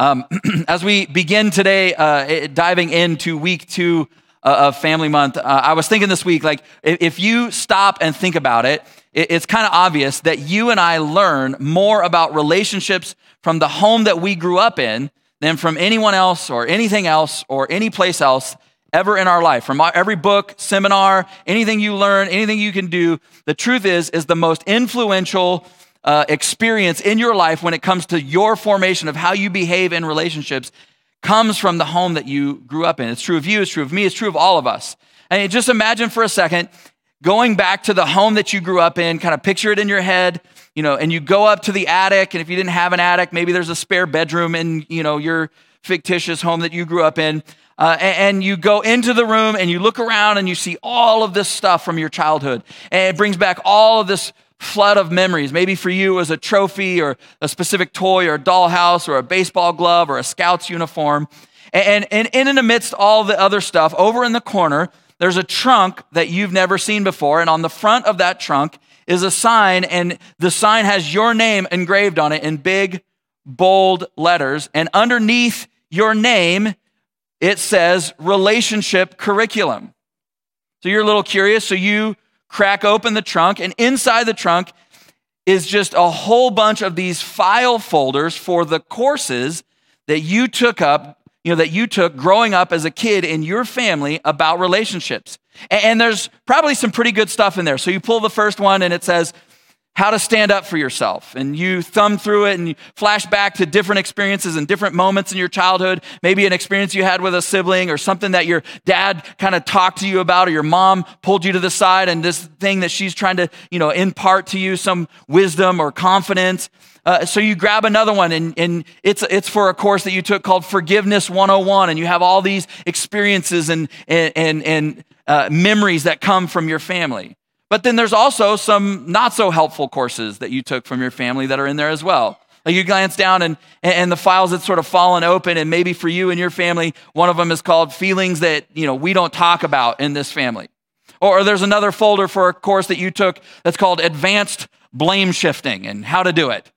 Um, as we begin today, uh, diving into week two uh, of Family Month, uh, I was thinking this week, like, if you stop and think about it, it's kind of obvious that you and I learn more about relationships from the home that we grew up in than from anyone else or anything else or any place else ever in our life. From every book, seminar, anything you learn, anything you can do, the truth is, is the most influential uh, experience in your life when it comes to your formation of how you behave in relationships comes from the home that you grew up in. It's true of you, it's true of me, it's true of all of us. And just imagine for a second going back to the home that you grew up in, kind of picture it in your head, you know, and you go up to the attic, and if you didn't have an attic, maybe there's a spare bedroom in, you know, your fictitious home that you grew up in. Uh, and you go into the room and you look around and you see all of this stuff from your childhood. And it brings back all of this flood of memories. Maybe for you it was a trophy or a specific toy or a dollhouse or a baseball glove or a scout's uniform. And, and, and in and amidst all the other stuff, over in the corner, there's a trunk that you've never seen before. And on the front of that trunk is a sign, and the sign has your name engraved on it in big, bold letters. And underneath your name, it says relationship curriculum. So you're a little curious. So you crack open the trunk, and inside the trunk is just a whole bunch of these file folders for the courses that you took up, you know, that you took growing up as a kid in your family about relationships. And there's probably some pretty good stuff in there. So you pull the first one and it says, how to stand up for yourself. And you thumb through it and you flash back to different experiences and different moments in your childhood. Maybe an experience you had with a sibling or something that your dad kind of talked to you about or your mom pulled you to the side and this thing that she's trying to, you know, impart to you some wisdom or confidence. Uh, so you grab another one and, and it's, it's for a course that you took called Forgiveness 101 and you have all these experiences and, and, and, and uh, memories that come from your family. But then there's also some not so helpful courses that you took from your family that are in there as well. Like you glance down and, and the files that sort of fallen open, and maybe for you and your family, one of them is called feelings that you know we don't talk about in this family. Or there's another folder for a course that you took that's called advanced blame shifting and how to do it.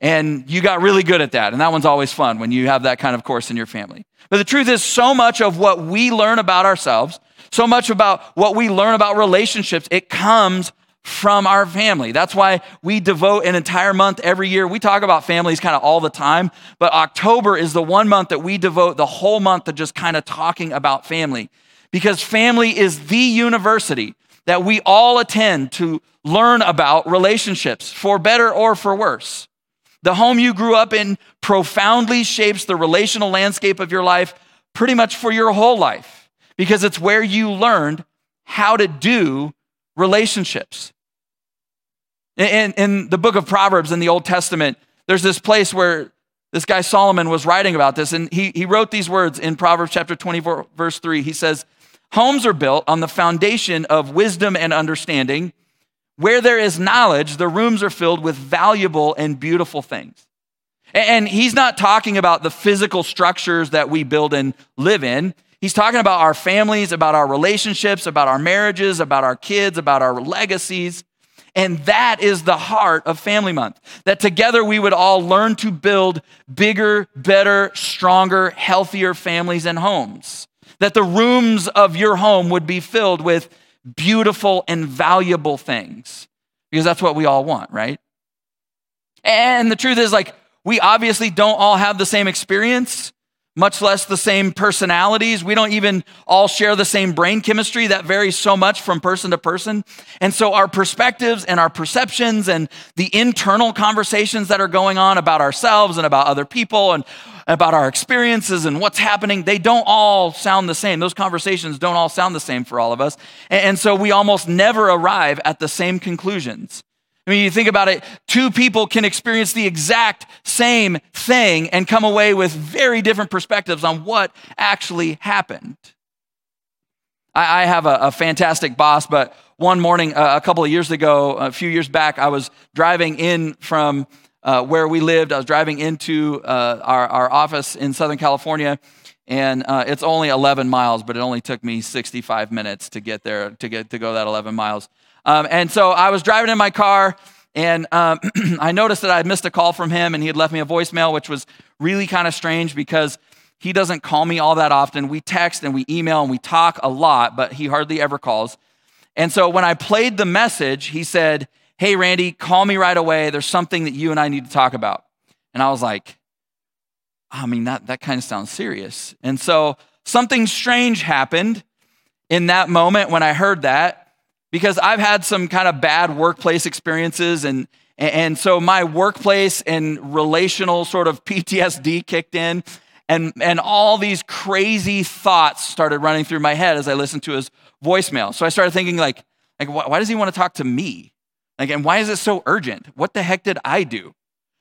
And you got really good at that. And that one's always fun when you have that kind of course in your family. But the truth is, so much of what we learn about ourselves, so much about what we learn about relationships, it comes from our family. That's why we devote an entire month every year. We talk about families kind of all the time, but October is the one month that we devote the whole month to just kind of talking about family. Because family is the university that we all attend to learn about relationships, for better or for worse. The home you grew up in profoundly shapes the relational landscape of your life pretty much for your whole life because it's where you learned how to do relationships. In, in the book of Proverbs in the Old Testament, there's this place where this guy Solomon was writing about this, and he, he wrote these words in Proverbs chapter 24, verse 3. He says, Homes are built on the foundation of wisdom and understanding. Where there is knowledge, the rooms are filled with valuable and beautiful things. And he's not talking about the physical structures that we build and live in. He's talking about our families, about our relationships, about our marriages, about our kids, about our legacies. And that is the heart of Family Month. That together we would all learn to build bigger, better, stronger, healthier families and homes. That the rooms of your home would be filled with beautiful and valuable things. Because that's what we all want, right? And the truth is, like, we obviously don't all have the same experience much less the same personalities. We don't even all share the same brain chemistry. That varies so much from person to person. And so our perspectives and our perceptions and the internal conversations that are going on about ourselves and about other people and about our experiences and what's happening, they don't all sound the same. Those conversations don't all sound the same for all of us. And so we almost never arrive at the same conclusions. I mean, you think about it, two people can experience the exact same thing and come away with very different perspectives on what actually happened. I, I have a, a, fantastic boss, but one morning, uh, a couple of years ago, a few years back, I was driving in from uh, where we lived. I was driving into uh, our, our office in Southern California, and uh, it's only 11 miles, but it only took me 65 minutes to get there, to get to go that 11 miles. Um, and so I was driving in my car and um, I noticed that I had missed a call from him and he had left me a voicemail, which was really kind of strange because he doesn't call me all that often. We text and we email and we talk a lot, but he hardly ever calls. And so when I played the message, he said, Hey, Randy, call me right away. There's something that you and I need to talk about. And I was like, I mean, that, that kind of sounds serious. And so something strange happened in that moment when I heard that because I've had some kind of bad workplace experiences and and so my workplace and relational sort of PTSD kicked in and and all these crazy thoughts started running through my head as I listened to his voicemail. So I started thinking like like why does he want to talk to me? Like and why is it so urgent? What the heck did I do?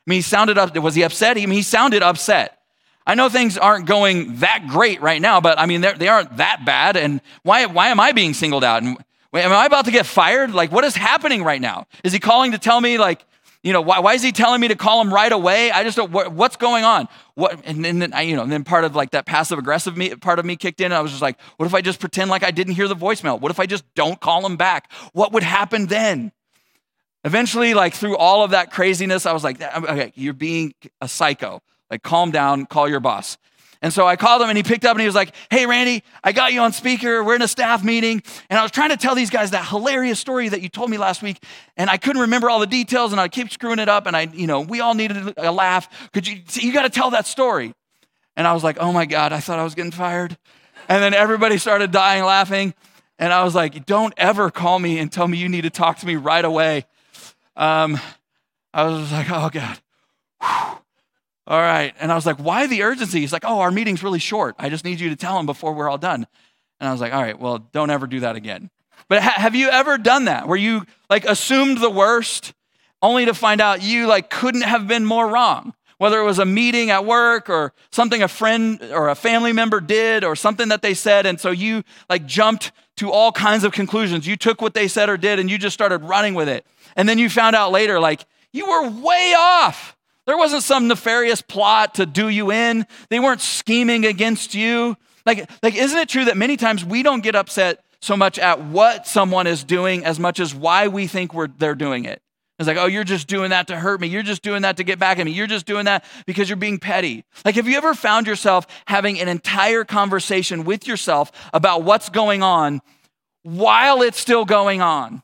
I mean, he sounded up was he upset? I mean, he sounded upset. I know things aren't going that great right now, but I mean, they aren't that bad. And why, why am I being singled out? And am I about to get fired? Like, what is happening right now? Is he calling to tell me, like, you know, why, why is he telling me to call him right away? I just don't, what, what's going on? What, and, and then, I, you know, and then part of like that passive aggressive me, part of me kicked in. And I was just like, what if I just pretend like I didn't hear the voicemail? What if I just don't call him back? What would happen then? Eventually, like through all of that craziness, I was like, okay, you're being a psycho. Like, calm down, call your boss. And so I called him and he picked up and he was like, Hey, Randy, I got you on speaker. We're in a staff meeting. And I was trying to tell these guys that hilarious story that you told me last week. And I couldn't remember all the details and I keep screwing it up. And I, you know, we all needed a laugh. Could you, you got to tell that story. And I was like, Oh my God, I thought I was getting fired. And then everybody started dying laughing. And I was like, Don't ever call me and tell me you need to talk to me right away. Um, I was like, Oh God. Whew. All right. And I was like, why the urgency? He's like, oh, our meeting's really short. I just need you to tell him before we're all done. And I was like, all right, well, don't ever do that again. But ha- have you ever done that where you like assumed the worst only to find out you like couldn't have been more wrong? Whether it was a meeting at work or something a friend or a family member did or something that they said. And so you like jumped to all kinds of conclusions. You took what they said or did and you just started running with it. And then you found out later, like, you were way off. There wasn't some nefarious plot to do you in. They weren't scheming against you. Like, like, isn't it true that many times we don't get upset so much at what someone is doing as much as why we think we're, they're doing it? It's like, oh, you're just doing that to hurt me. You're just doing that to get back at me. You're just doing that because you're being petty. Like, have you ever found yourself having an entire conversation with yourself about what's going on while it's still going on?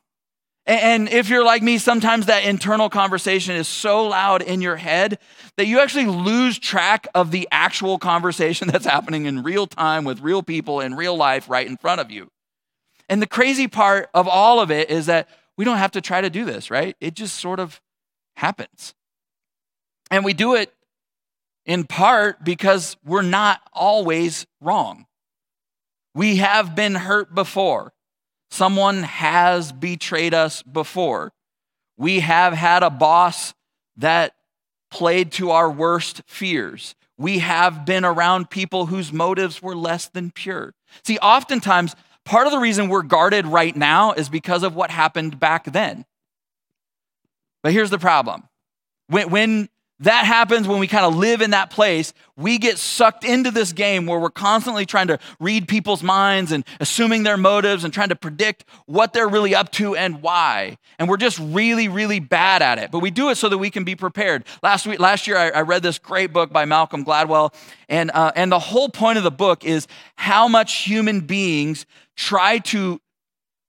And if you're like me, sometimes that internal conversation is so loud in your head that you actually lose track of the actual conversation that's happening in real time with real people in real life right in front of you. And the crazy part of all of it is that we don't have to try to do this, right? It just sort of happens. And we do it in part because we're not always wrong. We have been hurt before. Someone has betrayed us before. We have had a boss that played to our worst fears. We have been around people whose motives were less than pure. See, oftentimes, part of the reason we're guarded right now is because of what happened back then. But here's the problem when, when that happens when we kind of live in that place. We get sucked into this game where we're constantly trying to read people's minds and assuming their motives and trying to predict what they're really up to and why. And we're just really, really bad at it. But we do it so that we can be prepared. Last week, last year, I, I read this great book by Malcolm Gladwell, and uh, and the whole point of the book is how much human beings try to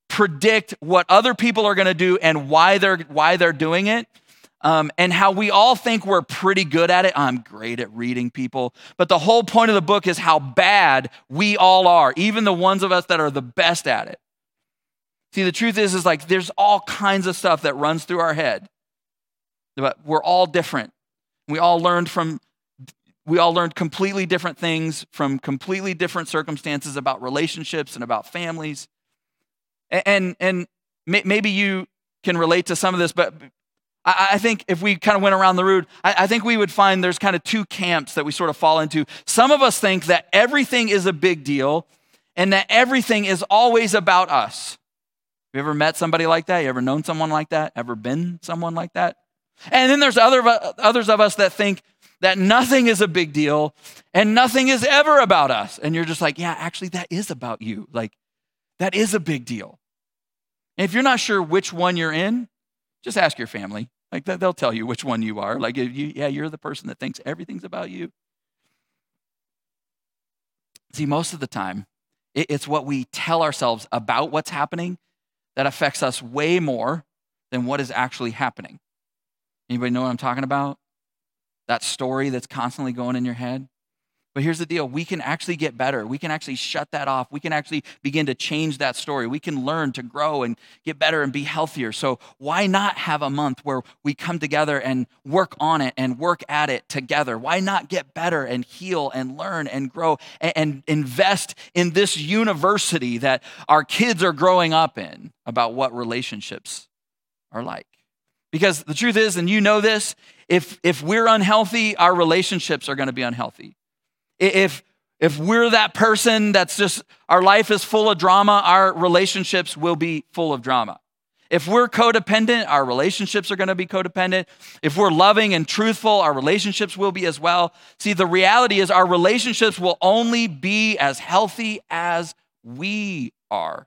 predict what other people are going to do and why they're why they're doing it um, and how we all think we're pretty good at it. I'm great at reading people. But the whole point of the book is how bad we all are, even the ones of us that are the best at it. See, the truth is, is like there's all kinds of stuff that runs through our head. But we're all different. We all learned from we all learned completely different things from completely different circumstances about relationships and about families. And and, and maybe you can relate to some of this, but I, I think if we kind of went around the road, I, I think we would find there's kind of two camps that we sort of fall into. Some of us think that everything is a big deal and that everything is always about us. Have you ever met somebody like that? You ever known someone like that? Ever been someone like that? And then there's other, others of us that think that nothing is a big deal and nothing is ever about us. And you're just like, yeah, actually, that is about you. Like, that is a big deal. And if you're not sure which one you're in, just ask your family. Like they'll tell you which one you are. Like, you, yeah, you're the person that thinks everything's about you. See, most of the time, it's what we tell ourselves about what's happening that affects us way more than what is actually happening. Anybody know what I'm talking about? That story that's constantly going in your head? But here's the deal we can actually get better. We can actually shut that off. We can actually begin to change that story. We can learn to grow and get better and be healthier. So, why not have a month where we come together and work on it and work at it together? Why not get better and heal and learn and grow and, and invest in this university that our kids are growing up in about what relationships are like? Because the truth is, and you know this, if, if we're unhealthy, our relationships are going to be unhealthy. If, if we're that person that's just, our life is full of drama, our relationships will be full of drama. If we're codependent, our relationships are going to be codependent. If we're loving and truthful, our relationships will be as well. See, the reality is our relationships will only be as healthy as we are.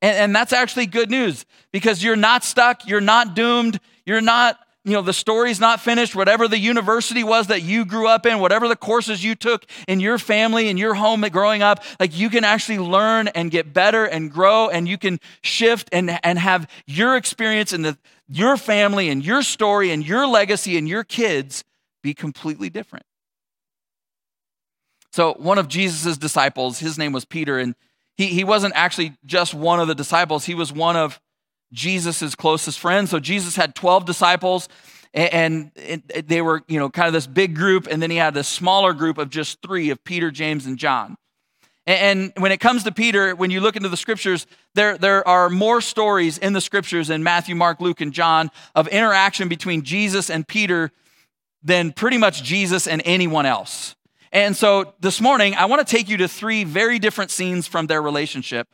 And, and that's actually good news because you're not stuck, you're not doomed, you're not you know, the story's not finished. Whatever the university was that you grew up in, whatever the courses you took in your family, in your home growing up, like you can actually learn and get better and grow and you can shift and, and have your experience and the, your family and your story and your legacy and your kids be completely different. So, one of Jesus' disciples, his name was Peter, and he, he wasn't actually just one of the disciples, he was one of Jesus' closest friends. So Jesus had 12 disciples and they were, you know, kind of this big group. And then he had this smaller group of just three of Peter, James, and John. And when it comes to Peter, when you look into the scriptures, there, there are more stories in the scriptures in Matthew, Mark, Luke, and John of interaction between Jesus and Peter than pretty much Jesus and anyone else. And so this morning, I want to take you to three very different scenes from their relationship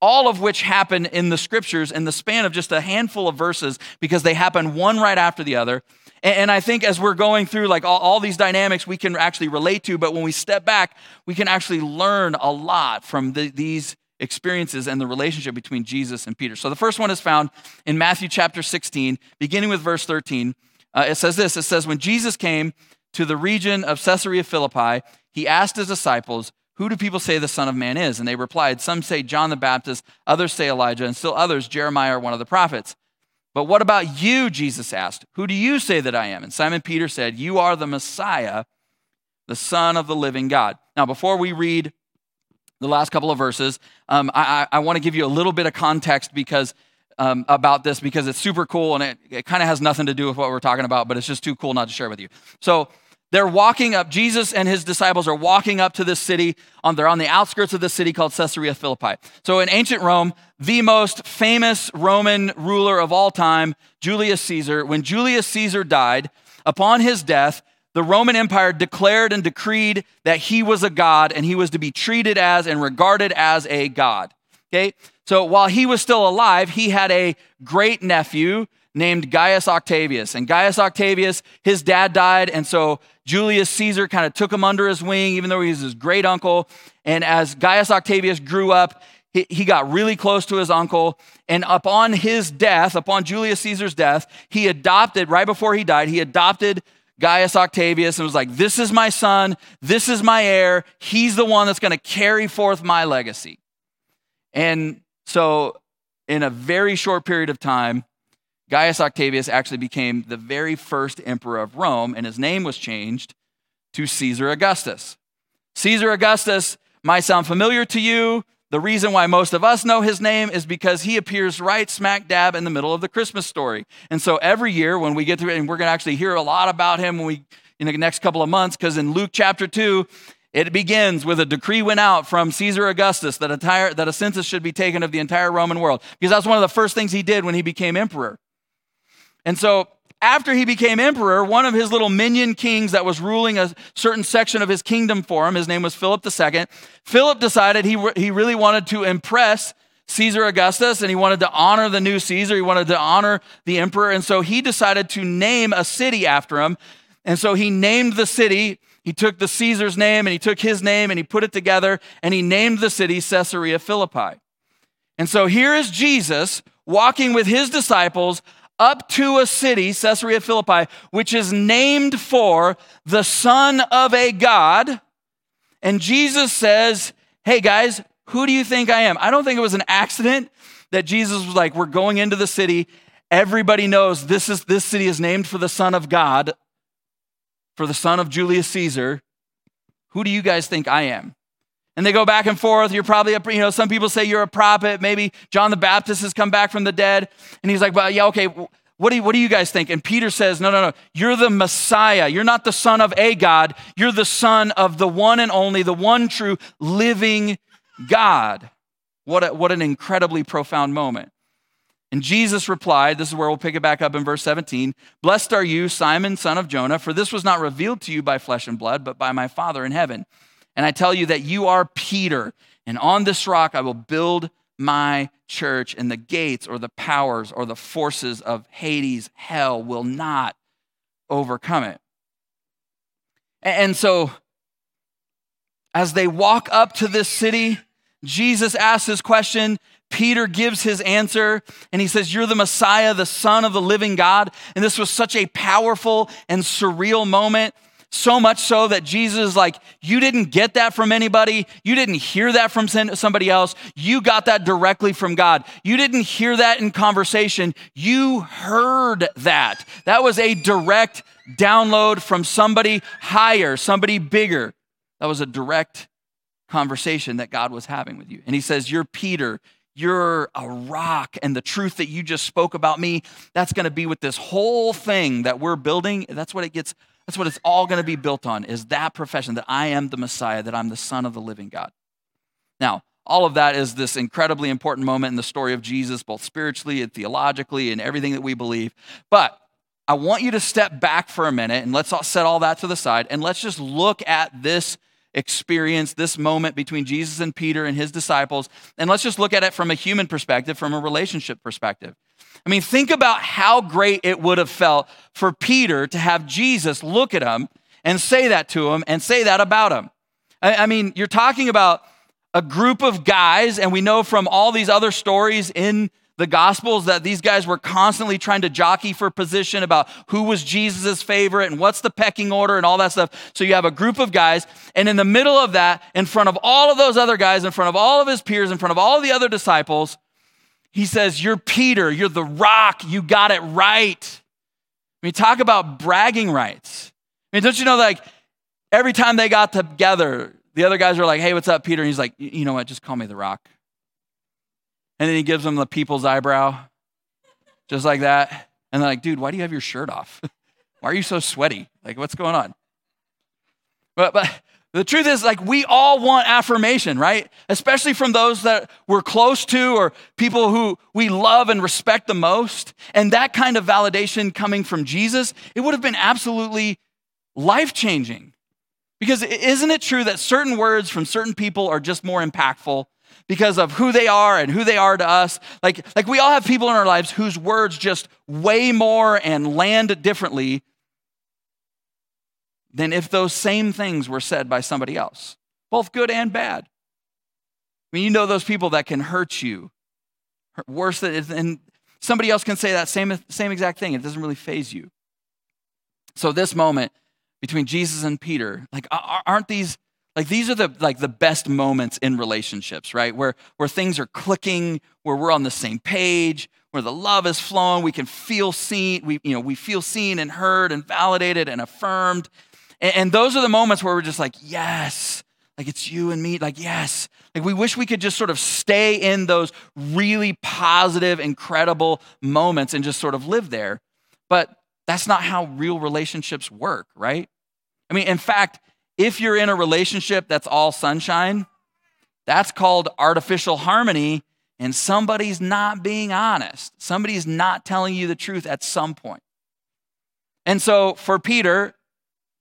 all of which happen in the scriptures in the span of just a handful of verses because they happen one right after the other. And I think as we're going through like all, all, these dynamics we can actually relate to, but when we step back, we can actually learn a lot from the, these experiences and the relationship between Jesus and Peter. So the first one is found in Matthew chapter 16, beginning with verse 13. Uh, it says this It says, When Jesus came to the region of Caesarea Philippi, he asked his disciples, who do people say the Son of Man is? And they replied, Some say John the Baptist, others say Elijah, and still others, Jeremiah or one of the prophets. But what about you? Jesus asked. Who do you say that I am? And Simon Peter said, You are the Messiah, the Son of the living God. Now, before we read the last couple of verses, um, I, I, I want to give you a little bit of context because um, about this because it's super cool and it, it kind of has nothing to do with what we're talking about, but it's just too cool not to share with you. So, they're walking up, Jesus and his disciples are walking up to this city. On, they're on the outskirts of the city called Caesarea Philippi. So in ancient Rome, the most famous Roman ruler of all time, Julius Caesar, when Julius Caesar died, upon his death, the Roman Empire declared and decreed that he was a god and he was to be treated as and regarded as a god. Okay? So while he was still alive, he had a great nephew named Gaius Octavius. And Gaius Octavius, his dad died, and so Julius Caesar kind of took him under his wing, even though he was his great uncle. And as Gaius Octavius grew up, he, he got really close to his uncle. And upon his death, upon Julius Caesar's death, he adopted, right before he died, he adopted Gaius Octavius and was like, This is my son, this is my heir, he's the one that's going to carry forth my legacy. And so, in a very short period of time, Gaius Octavius actually became the very first emperor of Rome, and his name was changed to Caesar Augustus. Caesar Augustus might sound familiar to you. The reason why most of us know his name is because he appears right smack dab in the middle of the Christmas story. And so every year when we get to it, and we're going to actually hear a lot about him when we in the next couple of months, because in Luke chapter 2, it begins with a decree went out from Caesar Augustus that, entire, that a census should be taken of the entire Roman world. Because that's one of the first things he did when he became emperor. And so after he became emperor, one of his little minion kings that was ruling a certain section of his kingdom for him, his name was Philip II, Philip decided he, he really wanted to impress Caesar Augustus and he wanted to honor the new Caesar. He wanted to honor the emperor. And so he decided to name a city after him. And so he named the city. He took the Caesar's name and he took his name and he put it together and he named the city Caesarea Philippi. And so here is Jesus walking with his disciples up to a city, Caesarea Philippi, which is named for the Son of a God. And Jesus says, Hey guys, who do you think I am? I don't think it was an accident that Jesus was like, We're going into the city. Everybody knows this, is, this city is named for the Son of God, for the son of Julius Caesar. Who do you guys think I am? And they go back and forth. You're probably, a, you know, some people say you're a prophet. Maybe John the Baptist has come back from the dead. And he's like, well, yeah, okay, what do, you, what do you guys think? And Peter says, no, no, no. You're the Messiah. You're not the son of a God. You're the son of the one and only, the one true living God. What, a, what an incredibly profound moment. And Jesus replied, This is where we'll pick it back up in verse 17 Blessed are you, Simon, son of Jonah, for this was not revealed to you by flesh and blood, but by my Father in heaven. And I tell you that you are Peter, and on this rock I will build my church, and the gates or the powers or the forces of Hades, hell, will not overcome it. And so, as they walk up to this city, Jesus asks this question Peter gives his answer and he says, You're the Messiah, the Son of the living God. And this was such a powerful and surreal moment. So much so that Jesus is like, You didn't get that from anybody. You didn't hear that from somebody else. You got that directly from God. You didn't hear that in conversation. You heard that. That was a direct download from somebody higher, somebody bigger. That was a direct conversation that God was having with you. And he says, You're Peter. You're a rock, and the truth that you just spoke about me, that's gonna be with this whole thing that we're building. That's what it gets, that's what it's all gonna be built on, is that profession that I am the Messiah, that I'm the Son of the living God. Now, all of that is this incredibly important moment in the story of Jesus, both spiritually and theologically and everything that we believe. But I want you to step back for a minute and let's all set all that to the side and let's just look at this experience, this moment between Jesus and Peter and his disciples. And let's just look at it from a human perspective, from a relationship perspective. I mean, think about how great it would have felt for Peter to have Jesus look at him and say that to him and say that about him. I, mean, you're talking about a group of guys, and we know from all these other stories in the Gospels that these guys were constantly trying to jockey for position about who was Jesus' favorite and what's the pecking order and all that stuff. So you have a group of guys, and in the middle of that, in front of all of those other guys, in front of all of his peers, in front of all the other disciples, he says, You're Peter, you're the rock, you got it right. I mean, talk about bragging rights. I mean, don't you know, like, every time they got together, the other guys were like, Hey, what's up, Peter? And he's like, You know what? Just call me the rock. And then he gives them the people's eyebrow, just like that. And they're like, dude, why do you have your shirt off? why are you so sweaty? Like, what's going on? But, but the truth is, like, we all want affirmation, right? Especially from those that we're close to or people who we love and respect the most. And that kind of validation coming from Jesus, it would have been absolutely life changing. Because isn't it true that certain words from certain people are just more impactful because of who they are and who they are to us. Like, like we all have people in our lives whose words just weigh more and land differently than if those same things were said by somebody else, both good and bad. I mean, you know those people that can hurt you worse than, and somebody else can say that same, same exact thing. It doesn't really faze you. So this moment between Jesus and Peter, like, aren't these like these are the like the best moments in relationships, right? Where where things are clicking, where we're on the same page, where the love is flowing, we can feel seen, we you know, we feel seen and heard and validated and affirmed. And, and those are the moments where we're just like, yes, like it's you and me, like yes. Like we wish we could just sort of stay in those really positive, incredible moments and just sort of live there. But that's not how real relationships work, right? I mean, in fact, if you're in a relationship that's all sunshine, that's called artificial harmony, and somebody's not being honest. Somebody's not telling you the truth at some point. And so for Peter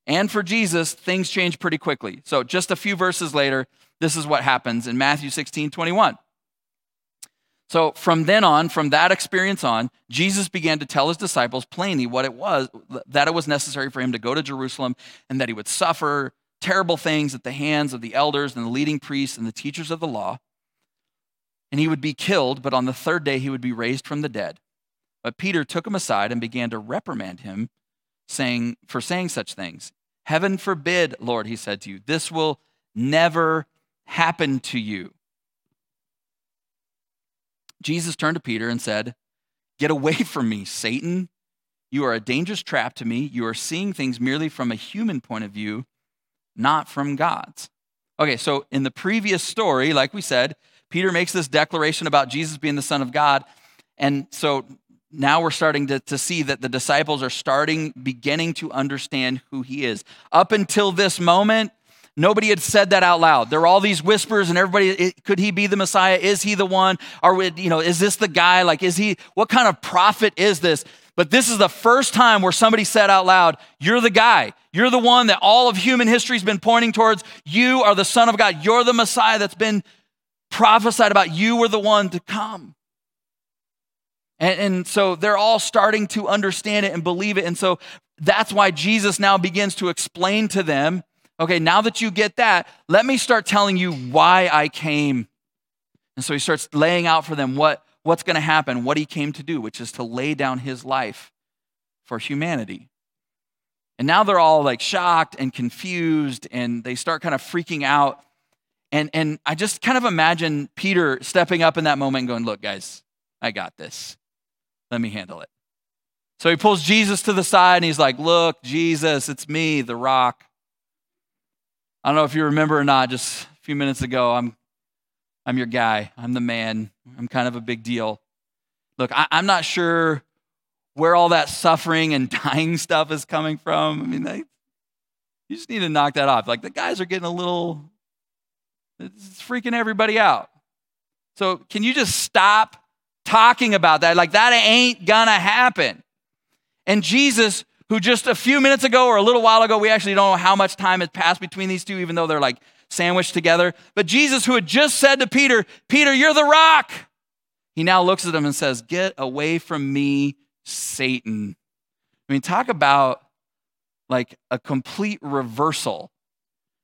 and for Jesus, things change pretty quickly. So just a few verses later, this is what happens in Matthew 16 21. So from then on, from that experience on, Jesus began to tell his disciples plainly what it was that it was necessary for him to go to Jerusalem and that he would suffer terrible things at the hands of the elders and the leading priests and the teachers of the law. And he would be killed, but on the third day he would be raised from the dead. But Peter took him aside and began to reprimand him, saying, for saying such things. Heaven forbid, Lord, he said to you, this will never happen to you. Jesus turned to Peter and said, Get away from me, Satan. You are a dangerous trap to me. You are seeing things merely from a human point of view, not from God's. Okay, so in the previous story, like we said, Peter makes this declaration about Jesus being the Son of God. And so now we're starting to, to see that the disciples are starting, beginning to understand who he is. Up until this moment, nobody had said that out loud. There were all these whispers, and everybody, could he be the Messiah? Is he the one? Or, you know, is this the guy? Like, is he, what kind of prophet is this? But this is the first time where somebody said out loud, You're the guy. You're the one that all of human history has been pointing towards. You are the Son of God. You're the Messiah that's been prophesied about. You were the one to come. And, and, so they're all starting to understand it and believe it. And so that's why Jesus now begins to explain to them okay, now that you get that, let me start telling you why I came. And so he starts laying out for them what, what's going to happen, what he came to do, which is to lay down his life for humanity. And now they're all like shocked and confused and they start kind of freaking out. And, and I just kind of imagine Peter stepping up in that moment and going, Look, guys, I got this. Let me handle it. So he pulls Jesus to the side and he's like, Look, Jesus, it's me, the rock. I don't know if you remember or not, just a few minutes ago, I'm, I'm your guy. I'm the man. I'm kind of a big deal. Look, I, I'm not sure where all that suffering and dying stuff is coming from. I mean, they, you just need to knock that off. Like the guys are getting a little, it's freaking everybody out. So can you just stop talking about that. Like, that ain't gonna happen. And Jesus, who just a few minutes ago or a little while ago, we actually don't know how much time has passed between these two, even though they're like sandwiched together. But Jesus, who had just said to Peter, Peter, you're the rock, he now looks at him and says, Get away from me, Satan. I mean, talk about like a complete reversal.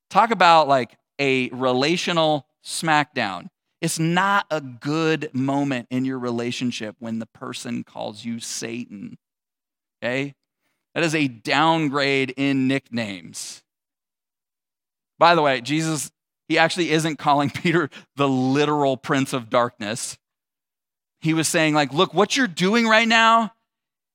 Talk about like a relational smackdown. It's not a good moment in your relationship when the person calls you Satan. Okay? That is a downgrade in nicknames. By the way, Jesus, he actually isn't calling Peter the literal prince of darkness. He was saying, like, look, what you're doing right now,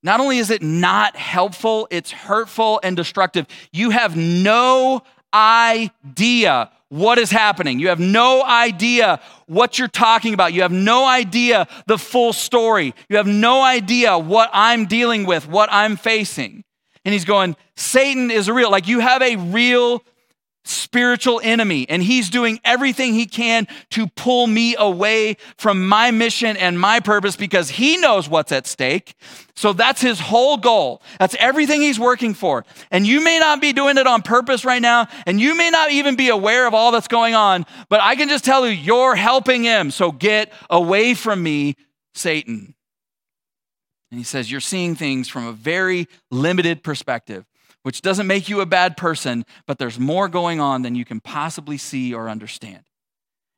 not only is it not helpful, it's hurtful and destructive. You have no idea what is happening. You have no idea what you're talking about. You have no idea the full story. You have no idea what I'm dealing with, what I'm facing. And he's going, Satan is real. Like you have a real spiritual enemy, and he's doing everything he can to pull me away from my mission and my purpose because he knows what's at stake. So that's his whole goal. That's everything he's working for. And you may not be doing it on purpose right now, and you may not even be aware of all that's going on, but I can just tell you, you're helping him. So get away from me, Satan. And he says, You're seeing things from a very limited perspective which doesn't make you a bad person, but there's more going on than you can possibly see or understand.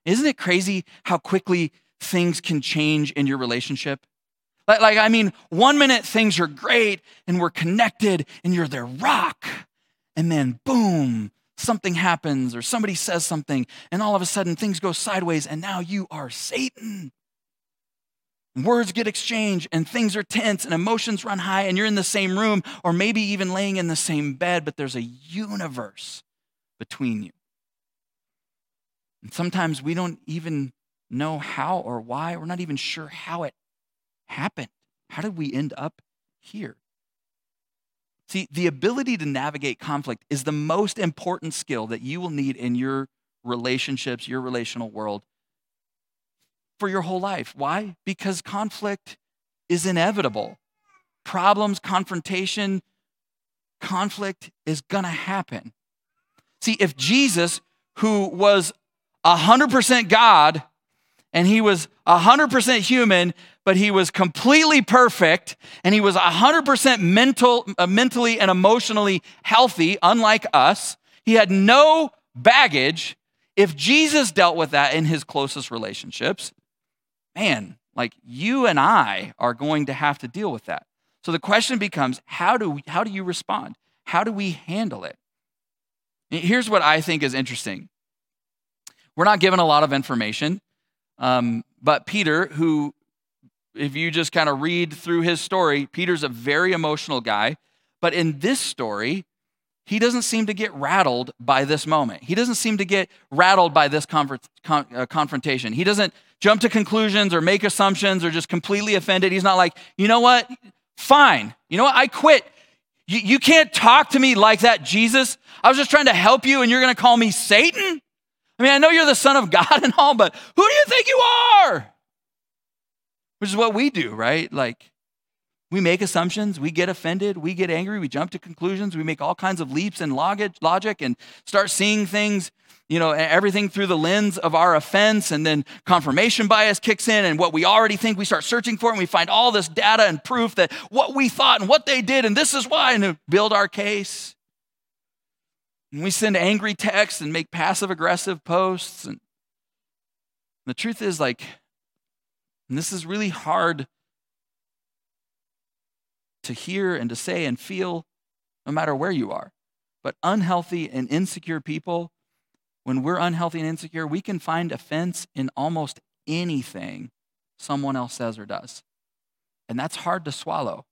Isn't it crazy how quickly things can change in your relationship? Like, like, I mean, one minute things are great and we're connected and you're their rock. And then, boom, something happens or somebody says something, and all of a sudden things go sideways, and now you are Satan words get exchanged and things are tense and emotions run high and you're in the same room or maybe even laying in the same bed, but there's a universe between you. And sometimes we don't even know how or why. We're not even sure how it happened. How did we end up here? See, the ability to navigate conflict is the most important skill that you will need in your relationships, your relational world for your whole life. Why? Because conflict is inevitable. Problems, confrontation, conflict is gonna happen. See, if Jesus, who was 100% God and he was 100% human, but he was completely perfect and he was 100% mental, uh, mentally and emotionally healthy, unlike us, he had no baggage. If Jesus dealt with that in his closest relationships, man, Like you and I are going to have to deal with that. So the question becomes how do, we, how do you respond? How do we handle it? Here's what I think is interesting. We're not given a lot of information, um, but Peter, who, if you just kind of read through his story, Peter's a very emotional guy. But in this story, he doesn't seem to get rattled by this moment. He doesn't seem to get rattled by this uh, confrontation. He doesn't jump to conclusions or make assumptions or just completely offended. He's not like, you know what? Fine. You know what? I quit. You, you can't talk to me like that, Jesus. I was just trying to help you and you're going to call me Satan? I mean, I know you're the Son of God and all, but who do you think you are? Which is what we do, right? Like, we make assumptions, we get offended, we get angry, we jump to conclusions, we make all kinds of leaps in logic and start seeing things, you know, everything through the lens of our offense. And then confirmation bias kicks in, and what we already think we start searching for, and we find all this data and proof that what we thought and what they did, and this is why, and build our case. And we send angry texts and make passive aggressive posts. And the truth is, like, and this is really hard to hear and to say and feel no matter where you are. But unhealthy and insecure people, when we're unhealthy and insecure, we can find offense in almost anything someone else says or does. And that's hard to swallow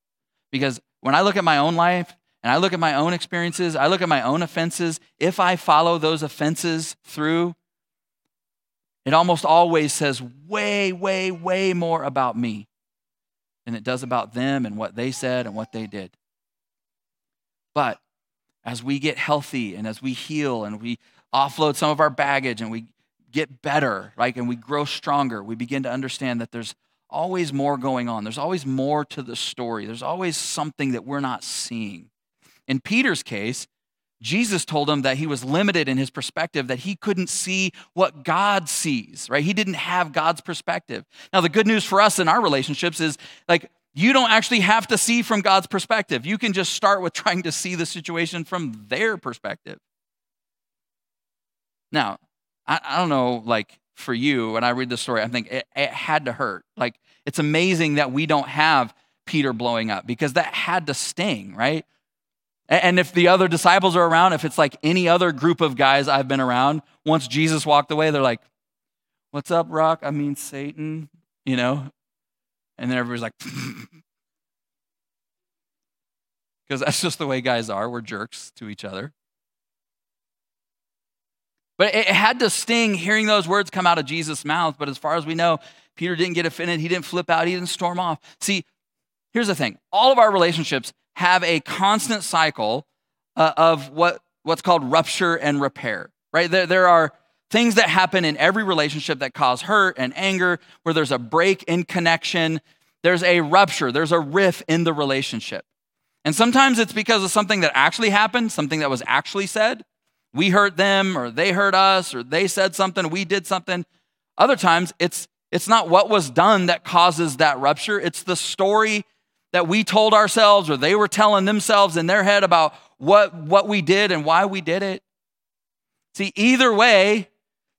because when I look at my own life and I look at my own experiences, I look at my own offenses, if I follow those offenses through, it almost always says way, way, way more about me than it does about them and what they said and what they did. But as we get healthy and as we heal and we offload some of our baggage and we get better, right, and we grow stronger, we begin to understand that there's always more going on. There's always more to the story. There's always something that we're not seeing. In Peter's case, Jesus told him that he was limited in his perspective, that he couldn't see what God sees, right? He didn't have God's perspective. Now, the good news for us in our relationships is like, you don't actually have to see from God's perspective. You can just start with trying to see the situation from their perspective. Now, I, I don't know, like for you, when I read the story, I think it, it had to hurt. Like, it's amazing that we don't have Peter blowing up because that had to sting, right? And if the other disciples are around, if it's like any other group of guys I've been around, once Jesus walked away, they're like, What's up, Rock? I mean, Satan, you know? And then everybody's like, Because that's just the way guys are. We're jerks to each other. But it had to sting hearing those words come out of Jesus' mouth. But as far as we know, Peter didn't get offended. He didn't flip out. He didn't storm off. See, here's the thing all of our relationships have a constant cycle uh, of what, what's called rupture and repair, right? There, there are things that happen in every relationship that cause hurt and anger, where there's a break in connection, there's a rupture, there's a riff in the relationship. And sometimes it's because of something that actually happened, something that was actually said. We hurt them, or they hurt us, or they said something, we did something. Other times, it's, it's not what was done that causes that rupture, it's the story that we told ourselves or they were telling themselves in their head about what, what we did and why we did it. See, either way,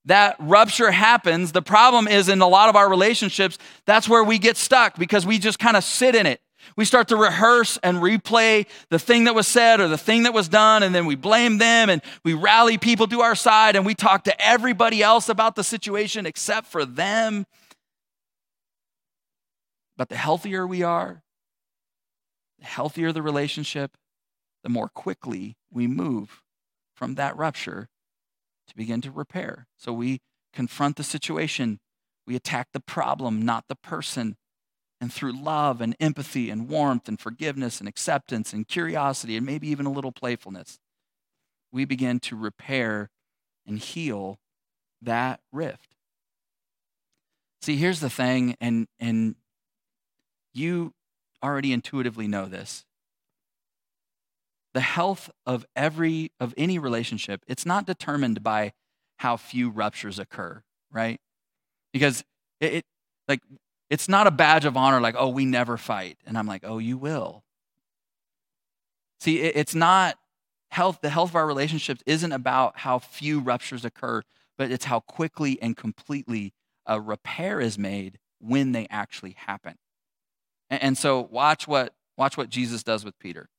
that rupture happens. The problem is in a lot of our relationships, that's where we get stuck because we just kind of sit in it. We start to rehearse and replay the thing that was said or the thing that was done, and then we blame them and we rally people to our side and we talk to everybody else about the situation except for them. But the healthier we are, the healthier the relationship, the more quickly we move from that rupture to begin to repair. So we confront the situation, we attack the problem, not the person. And through love and empathy and warmth and forgiveness and acceptance and curiosity and maybe even a little playfulness, we begin to repair and heal that rift. See, here's the thing, and, and you already intuitively know this. The health of every of any relationship, it's not determined by how few ruptures occur, right? Because it, it like it's not a badge of honor like, oh, we never fight. And I'm like, oh, you will. See, it, it's not health, the health of our relationships isn't about how few ruptures occur, but it's how quickly and completely a repair is made when they actually happen. And, and so watch what watch what Jesus does with Peter.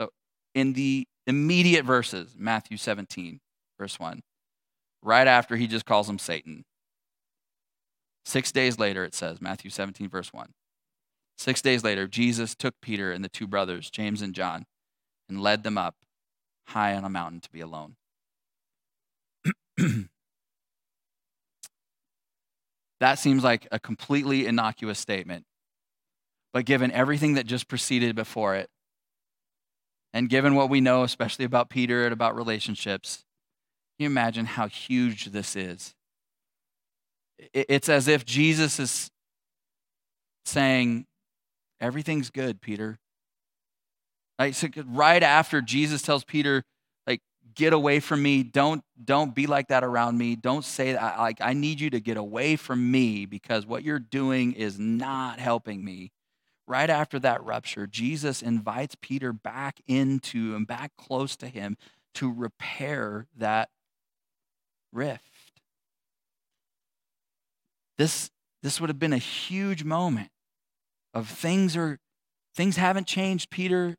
So in the immediate verses, Matthew 17, verse 1, right after he just calls him Satan. Six days later, it says, Matthew 17, verse 1. Six days later, Jesus took Peter and the two brothers, James and John, and led them up high on a mountain to be alone. that seems like a completely innocuous statement. But given everything that just preceded before it, and given what we know, especially about Peter and about relationships, you imagine how huge this is? It's as if Jesus is saying, Everything's good, Peter. Right, so right after Jesus tells Peter, like, get away from me. Don't don't be like that around me. Don't say that. Like, I need you to get away from me because what you're doing is not helping me. Right after that rupture, Jesus invites Peter back into and back close to him to repair that rift. This, this would have been a huge moment of things are things haven't changed, Peter.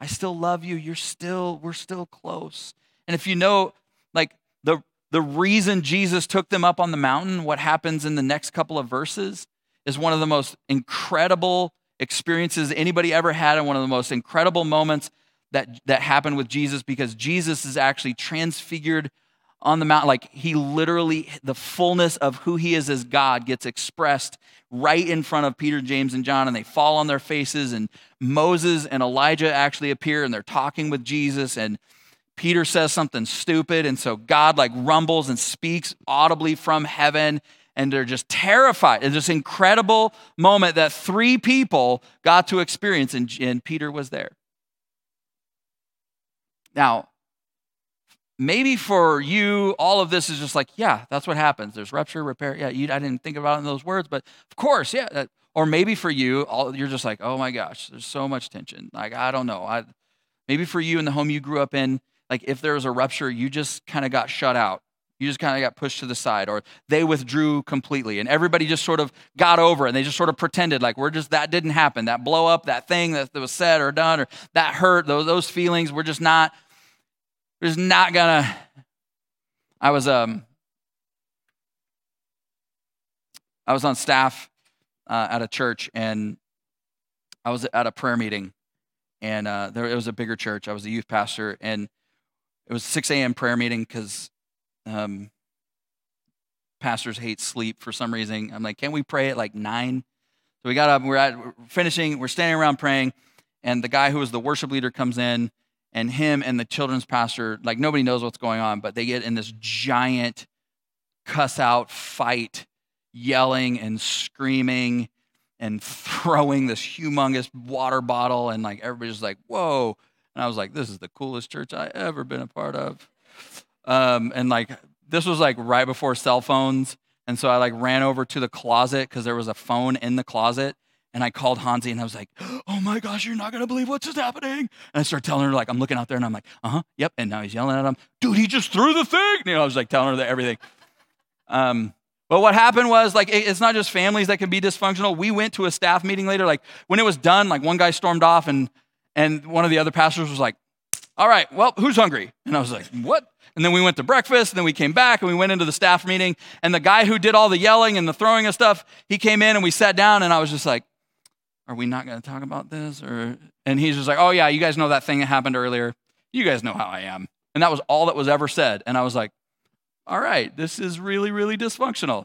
I still love you. You're still, we're still close. And if you know, like the the reason Jesus took them up on the mountain, what happens in the next couple of verses is one of the most incredible experiences anybody ever had and one of the most incredible moments that, that happened with Jesus because Jesus is actually transfigured on the mountain. Like he literally, the fullness of who he is as God gets expressed right in front of Peter, James, and John, and they fall on their faces. And Moses and Elijah actually appear and they're talking with Jesus. And Peter says something stupid. And so God like rumbles and speaks audibly from heaven. And they're just terrified. It's this incredible moment that three people got to experience, and, and Peter was there. Now, maybe for you, all of this is just like, yeah, that's what happens. There's rupture, repair. Yeah, you, I didn't think about it in those words, but of course, yeah. That, or maybe for you, all, you're just like, oh my gosh, there's so much tension. Like, I don't know. I, maybe for you in the home you grew up in, like if there was a rupture, you just kind of got shut out. You just kind of got pushed to the side, or they withdrew completely, and everybody just sort of got over. And they just sort of pretended like we're just that didn't happen. That blow up, that thing that, that was said or done, or that hurt, those, those feelings, we're just not there's not gonna. I was um. I was on staff uh, at a church, and I was at a prayer meeting, and uh, there it was a bigger church. I was a youth pastor, and it was 6 a.m. prayer meeting because um, pastors hate sleep for some reason. I'm like, can't we pray at like nine? So we got up, we're at we're finishing, we're standing around praying, and the guy who was the worship leader comes in, and him and the children's pastor, like nobody knows what's going on, but they get in this giant cuss out fight, yelling and screaming and throwing this humongous water bottle. And like everybody's like, whoa. And I was like, this is the coolest church I ever been a part of. Um, and like, this was like right before cell phones. And so I like ran over to the closet because there was a phone in the closet and I called Hansi and I was like, oh my gosh, you're not gonna believe what's just happening. And I started telling her, like, I'm looking out there and I'm like, uh-huh, yep. And now he's yelling at him, dude, he just threw the thing. You know, I was like telling her that everything. Um, but what happened was like it's not just families that can be dysfunctional. We went to a staff meeting later, like when it was done, like one guy stormed off and and one of the other pastors was like, all right, well, who's hungry? And I was like, what? And then we went to breakfast, and then we came back and we went into the staff meeting. And the guy who did all the yelling and the throwing of stuff, he came in and we sat down, and I was just like, are we not going to talk about this? Or and he's just like, oh yeah, you guys know that thing that happened earlier. You guys know how I am. And that was all that was ever said. And I was like, all right, this is really, really dysfunctional.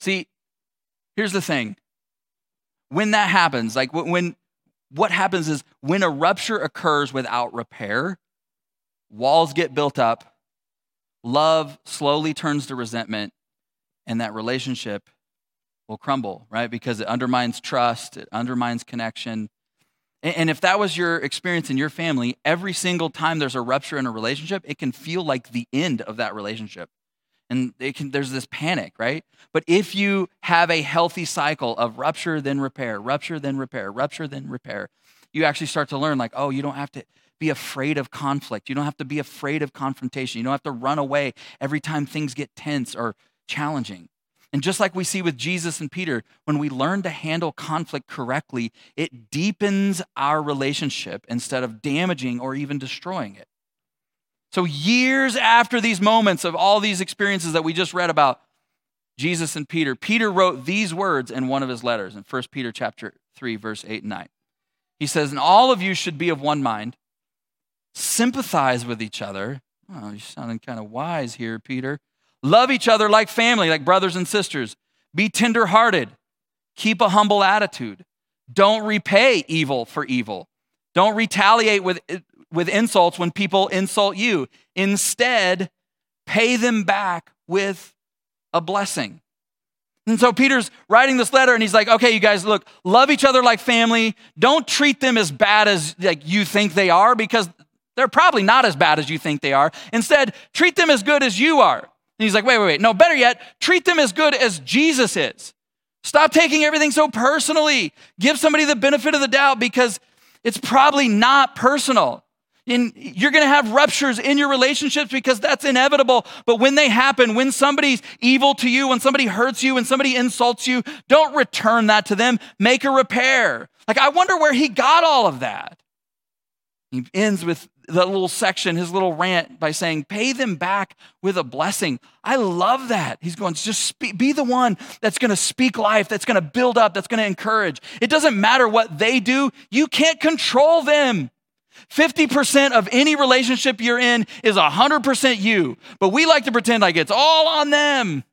See, here's the thing. When that happens, like when what happens is when a rupture occurs without repair, walls get built up, love slowly turns to resentment, and that relationship will crumble, right? Because it undermines trust, it undermines connection. And if that was your experience in your family, every single time there's a rupture in a relationship, it can feel like the end of that relationship. And can, there's this panic, right? But if you have a healthy cycle of rupture, then repair, rupture, then repair, rupture, then repair, you actually start to learn like, oh, you don't have to be afraid of conflict. You don't have to be afraid of confrontation. You don't have to run away every time things get tense or challenging. And just like we see with Jesus and Peter, when we learn to handle conflict correctly, it deepens our relationship instead of damaging or even destroying it. So, years after these moments of all these experiences that we just read about, Jesus and Peter, Peter wrote these words in one of his letters in 1 Peter chapter 3, verse 8 and 9. He says, And all of you should be of one mind, sympathize with each other. Oh, you're sounding kind of wise here, Peter. Love each other like family, like brothers and sisters. Be tenderhearted. Keep a humble attitude. Don't repay evil for evil. Don't retaliate with, with insults when people insult you. Instead, pay them back with a blessing. And so Peter's writing this letter and he's like, okay, you guys, look, love each other like family. Don't treat them as bad as like you think they are because they're probably not as bad as you think they are. Instead, treat them as good as you are. And he's like, wait, wait, wait. No, better yet, treat them as good as Jesus is. Stop taking everything so personally. Give somebody the benefit of the doubt because it's probably not personal. And you're going to have ruptures in your relationships because that's inevitable. But when they happen, when somebody's evil to you, when somebody hurts you, when somebody insults you, don't return that to them. Make a repair. Like, I wonder where he got all of that. He ends with the little section, his little rant, by saying, Pay them back with a blessing. I love that. He's going, Just speak, be the one that's going to speak life, that's going to build up, that's going to encourage. It doesn't matter what they do, you can't control them. 50% of any relationship you're in is 100% you, but we like to pretend like it's all on them.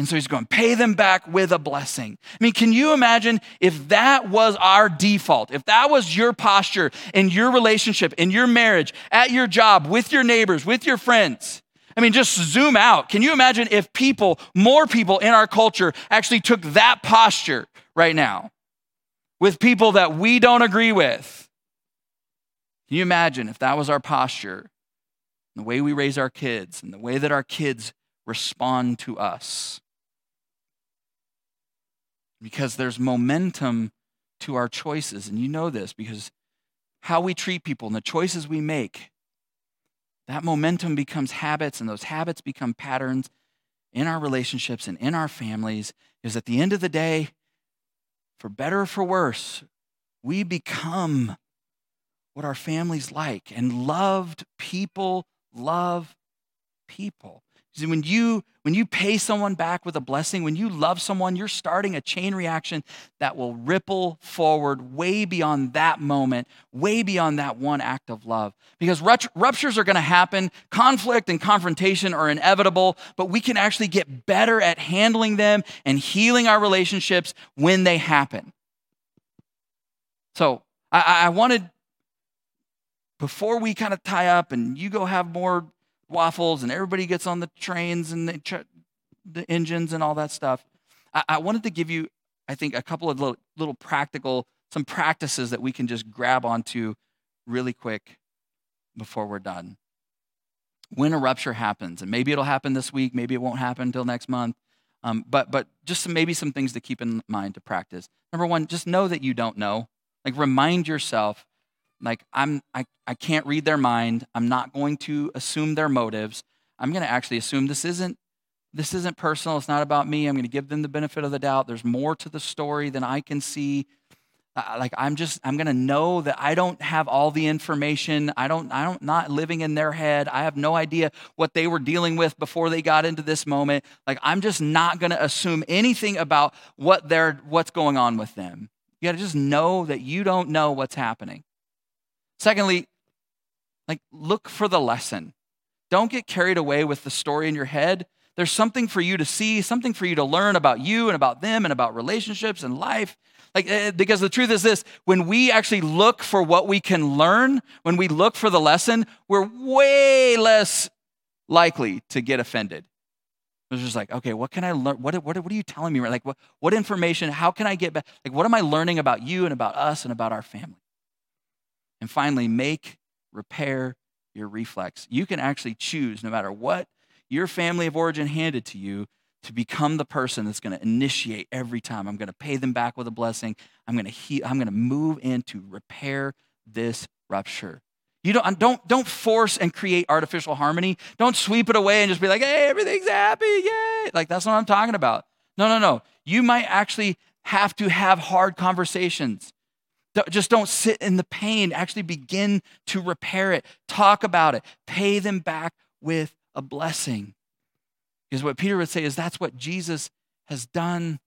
And so he's going, pay them back with a blessing. I mean, can you imagine if that was our default, if that was your posture in your relationship, in your marriage, at your job, with your neighbors, with your friends? I mean, just zoom out. Can you imagine if people, more people in our culture, actually took that posture right now with people that we don't agree with? Can you imagine if that was our posture, the way we raise our kids, and the way that our kids respond to us? Because there's momentum to our choices. And you know this because how we treat people and the choices we make, that momentum becomes habits, and those habits become patterns in our relationships and in our families. Because at the end of the day, for better or for worse, we become what our families like. And loved people love people. See, when you when you pay someone back with a blessing, when you love someone, you're starting a chain reaction that will ripple forward way beyond that moment, way beyond that one act of love. Because ruptures are going to happen, conflict and confrontation are inevitable, but we can actually get better at handling them and healing our relationships when they happen. So, I, I wanted before we kind of tie up and you go have more waffles and everybody gets on the trains and the, the engines and all that stuff. I, I, wanted to give you, I think, a couple of little, little practical, some practices that we can just grab onto really quick before we're done. When a rupture happens, and maybe it'll happen this week, maybe it won't happen until next month, um, but, but just some, maybe some things to keep in mind to practice. Number one, just know that you don't know. Like remind yourself like I'm I, I can't read their mind. I'm not going to assume their motives. I'm going to actually assume this isn't this isn't personal. It's not about me. I'm going to give them the benefit of the doubt. There's more to the story than I can see. Uh, like I'm just I'm going to know that I don't have all the information. I don't I don't not living in their head. I have no idea what they were dealing with before they got into this moment. Like I'm just not going to assume anything about what they're what's going on with them. You got to just know that you don't know what's happening. Secondly, like look for the lesson. Don't get carried away with the story in your head. There's something for you to see, something for you to learn about you and about them and about relationships and life. Like eh, because the truth is this, when we actually look for what we can learn, when we look for the lesson, we're way less likely to get offended. It's just like, okay, what can I learn? What, what, what are you telling me? Like, what, what information? How can I get back? Like, what am I learning about you and about us and about our family? And finally, make, repair your reflex. You can actually choose, no matter what your family of origin handed to you, to become the person that's going to initiate every time. I'm going to pay them back with a blessing. I'm going to heal, I'm going to move in to repair this rupture. You don't, don't, don't force and create artificial harmony. Don't sweep it away and just be like, hey, everything's happy, yay. Like, that's not what I'm talking about. No, no, no. You might actually have to have hard conversations. Just don't sit in the pain. Actually begin to repair it. Talk about it. Pay them back with a blessing. Because what Peter would say is that's what Jesus has done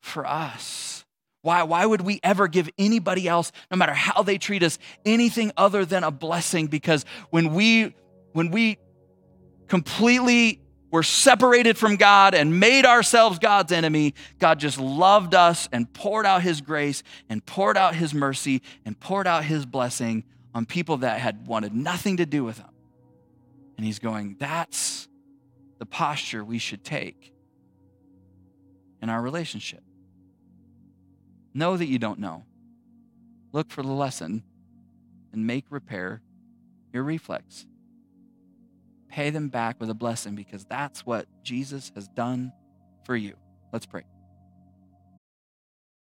for us. Why, why would we ever give anybody else, no matter how they treat us, anything other than a blessing? Because when we when we completely were separated from God and made ourselves God's enemy, God just loved us and poured out his grace and poured out his mercy and poured out his blessing on people that had wanted nothing to do with him. And he's going, that's the posture we should take in our relationship. Know that you don't know. Look for the lesson and make repair your reflex. Pay them back with a blessing because that's what Jesus has done for you. Let's pray.